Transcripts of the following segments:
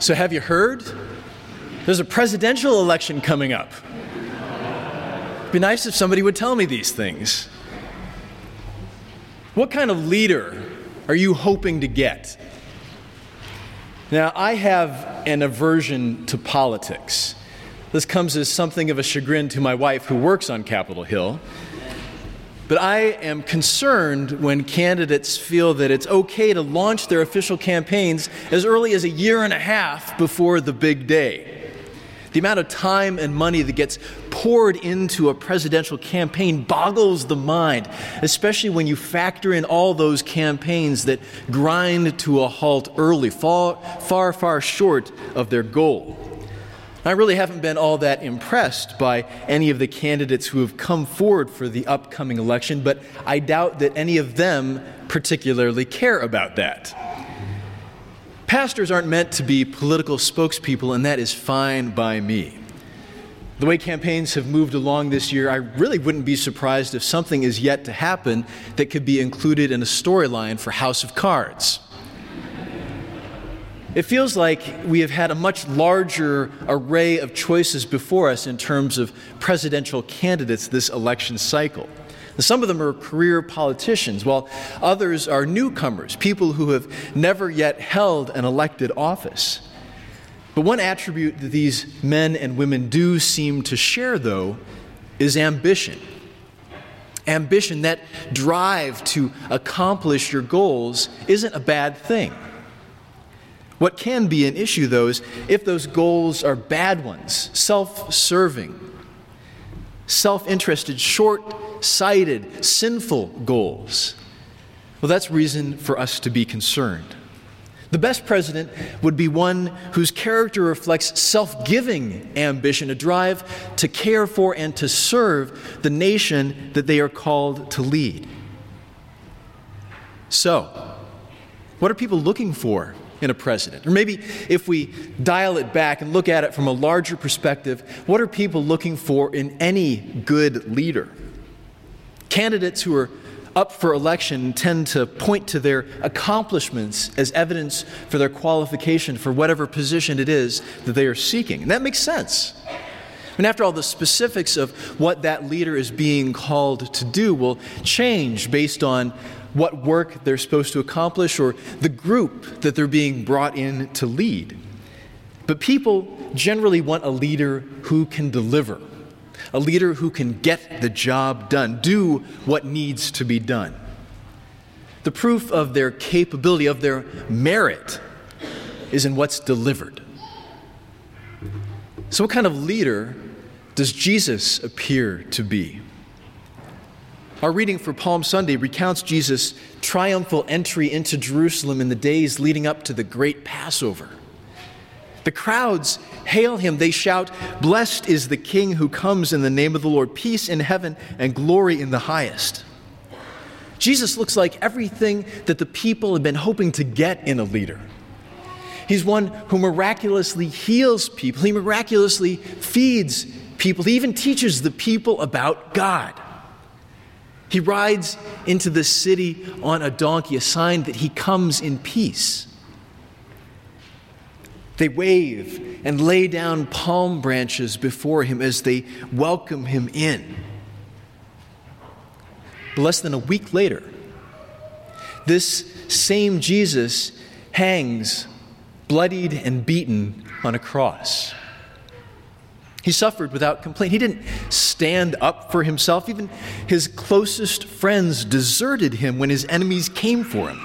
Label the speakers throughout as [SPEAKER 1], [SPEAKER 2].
[SPEAKER 1] So, have you heard? There's a presidential election coming up. It'd be nice if somebody would tell me these things. What kind of leader are you hoping to get? Now, I have an aversion to politics. This comes as something of a chagrin to my wife, who works on Capitol Hill. But I am concerned when candidates feel that it's okay to launch their official campaigns as early as a year and a half before the big day. The amount of time and money that gets poured into a presidential campaign boggles the mind, especially when you factor in all those campaigns that grind to a halt early, far, far, far short of their goal. I really haven't been all that impressed by any of the candidates who have come forward for the upcoming election, but I doubt that any of them particularly care about that. Pastors aren't meant to be political spokespeople, and that is fine by me. The way campaigns have moved along this year, I really wouldn't be surprised if something is yet to happen that could be included in a storyline for House of Cards. It feels like we have had a much larger array of choices before us in terms of presidential candidates this election cycle. Some of them are career politicians, while others are newcomers, people who have never yet held an elected office. But one attribute that these men and women do seem to share, though, is ambition. Ambition, that drive to accomplish your goals, isn't a bad thing. What can be an issue, though, is if those goals are bad ones, self serving, self interested, short sighted, sinful goals. Well, that's reason for us to be concerned. The best president would be one whose character reflects self giving ambition, a drive to care for and to serve the nation that they are called to lead. So, what are people looking for in a president? Or maybe if we dial it back and look at it from a larger perspective, what are people looking for in any good leader? Candidates who are up for election tend to point to their accomplishments as evidence for their qualification for whatever position it is that they are seeking. And that makes sense. And after all, the specifics of what that leader is being called to do will change based on what work they're supposed to accomplish or the group that they're being brought in to lead. But people generally want a leader who can deliver, a leader who can get the job done, do what needs to be done. The proof of their capability, of their merit, is in what's delivered. So, what kind of leader does Jesus appear to be? Our reading for Palm Sunday recounts Jesus' triumphal entry into Jerusalem in the days leading up to the great Passover. The crowds hail him. They shout, Blessed is the King who comes in the name of the Lord, peace in heaven and glory in the highest. Jesus looks like everything that the people have been hoping to get in a leader. He's one who miraculously heals people, he miraculously feeds people, he even teaches the people about God. He rides into the city on a donkey, a sign that he comes in peace. They wave and lay down palm branches before him as they welcome him in. But less than a week later, this same Jesus hangs bloodied and beaten on a cross. He suffered without complaint. He didn't stand up for himself. Even his closest friends deserted him when his enemies came for him.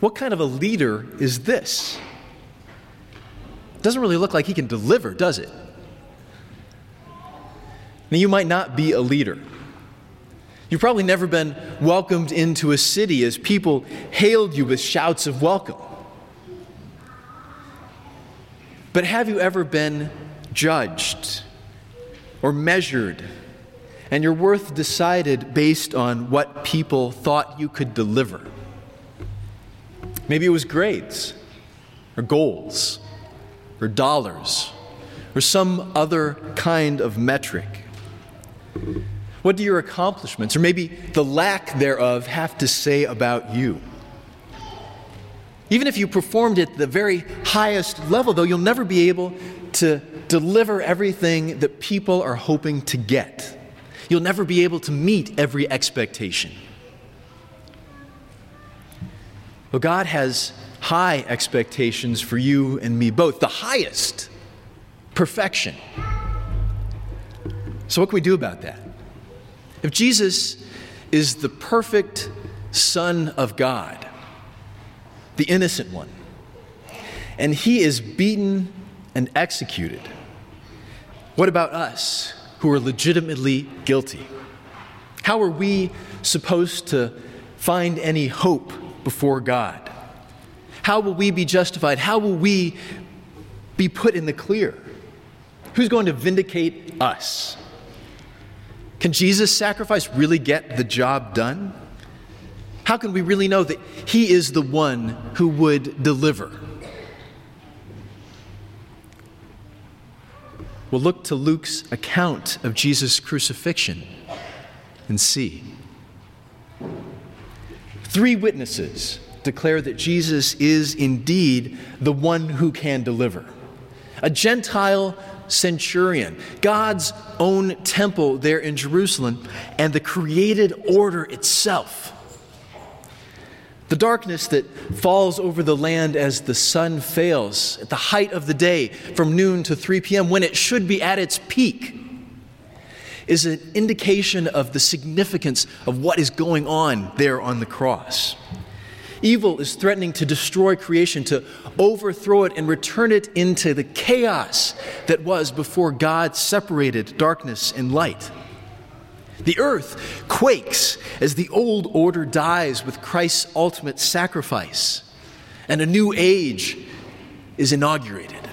[SPEAKER 1] What kind of a leader is this? Doesn't really look like he can deliver, does it? Now, you might not be a leader. You've probably never been welcomed into a city as people hailed you with shouts of welcome. But have you ever been judged or measured and your worth decided based on what people thought you could deliver? Maybe it was grades or goals or dollars or some other kind of metric. What do your accomplishments, or maybe the lack thereof, have to say about you? Even if you performed at the very highest level, though, you'll never be able to deliver everything that people are hoping to get. You'll never be able to meet every expectation. But God has high expectations for you and me both, the highest perfection. So, what can we do about that? If Jesus is the perfect Son of God, the innocent one, and he is beaten and executed, what about us who are legitimately guilty? How are we supposed to find any hope before God? How will we be justified? How will we be put in the clear? Who's going to vindicate us? Can Jesus' sacrifice really get the job done? How can we really know that He is the one who would deliver? We'll look to Luke's account of Jesus' crucifixion and see. Three witnesses declare that Jesus is indeed the one who can deliver. A Gentile centurion, God's own temple there in Jerusalem, and the created order itself. The darkness that falls over the land as the sun fails at the height of the day from noon to 3 p.m., when it should be at its peak, is an indication of the significance of what is going on there on the cross. Evil is threatening to destroy creation, to overthrow it and return it into the chaos that was before God separated darkness and light. The earth quakes as the old order dies with Christ's ultimate sacrifice, and a new age is inaugurated.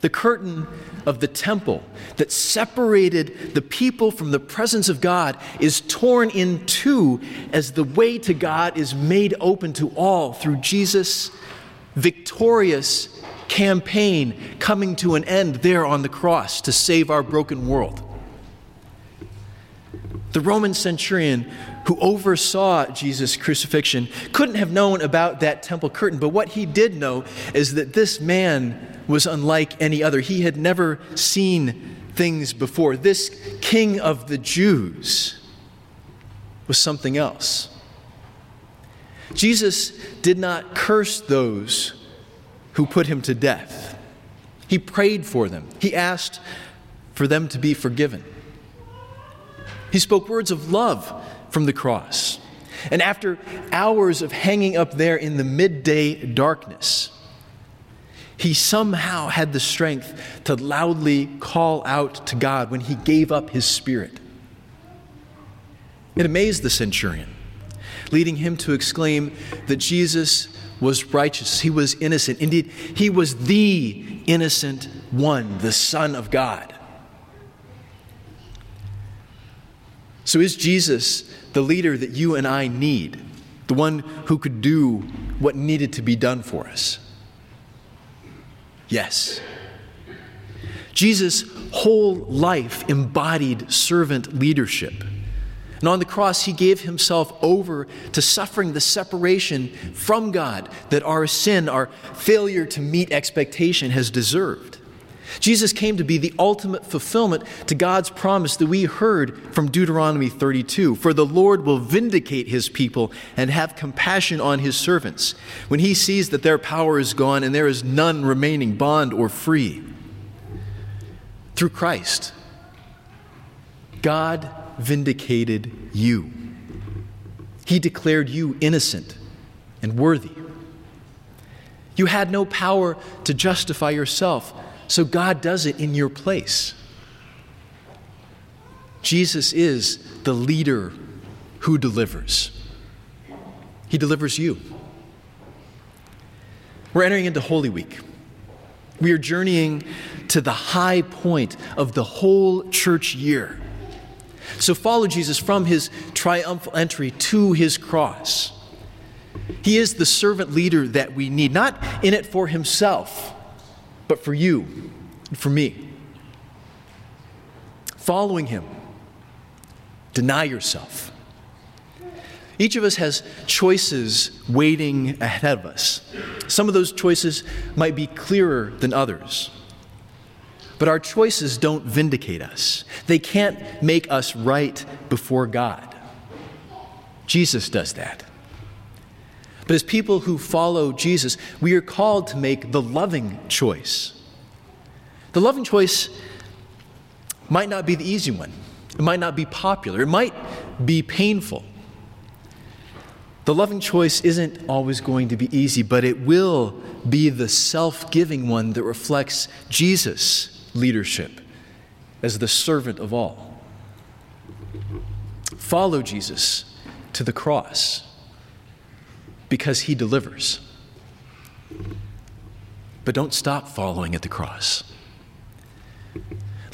[SPEAKER 1] The curtain of the temple that separated the people from the presence of God is torn in two as the way to God is made open to all through Jesus' victorious campaign coming to an end there on the cross to save our broken world. The Roman centurion who oversaw Jesus' crucifixion couldn't have known about that temple curtain, but what he did know is that this man was unlike any other. He had never seen things before. This king of the Jews was something else. Jesus did not curse those who put him to death. He prayed for them. He asked for them to be forgiven. He spoke words of love from the cross. And after hours of hanging up there in the midday darkness, he somehow had the strength to loudly call out to God when he gave up his spirit. It amazed the centurion, leading him to exclaim that Jesus was righteous, he was innocent. Indeed, he was the innocent one, the Son of God. So, is Jesus the leader that you and I need? The one who could do what needed to be done for us? Yes. Jesus' whole life embodied servant leadership. And on the cross, he gave himself over to suffering the separation from God that our sin, our failure to meet expectation, has deserved. Jesus came to be the ultimate fulfillment to God's promise that we heard from Deuteronomy 32 For the Lord will vindicate his people and have compassion on his servants when he sees that their power is gone and there is none remaining, bond or free. Through Christ, God vindicated you. He declared you innocent and worthy. You had no power to justify yourself so God does it in your place. Jesus is the leader who delivers. He delivers you. We're entering into Holy Week. We are journeying to the high point of the whole church year. So follow Jesus from his triumphal entry to his cross. He is the servant leader that we need, not in it for himself but for you for me. Following him, deny yourself. Each of us has choices waiting ahead of us. Some of those choices might be clearer than others. But our choices don't vindicate us, they can't make us right before God. Jesus does that. But as people who follow Jesus, we are called to make the loving choice. The loving choice might not be the easy one, it might not be popular, it might be painful. The loving choice isn't always going to be easy, but it will be the self giving one that reflects Jesus' leadership as the servant of all. Follow Jesus to the cross because he delivers. But don't stop following at the cross.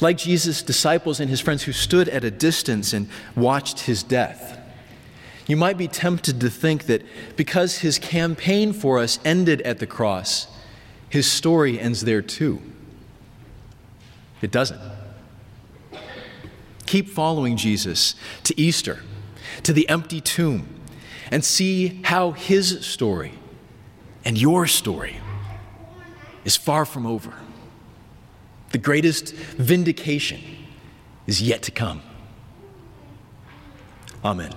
[SPEAKER 1] Like Jesus' disciples and his friends who stood at a distance and watched his death, you might be tempted to think that because his campaign for us ended at the cross, his story ends there too. It doesn't. Keep following Jesus to Easter, to the empty tomb, and see how his story and your story is far from over. The greatest vindication is yet to come. Amen.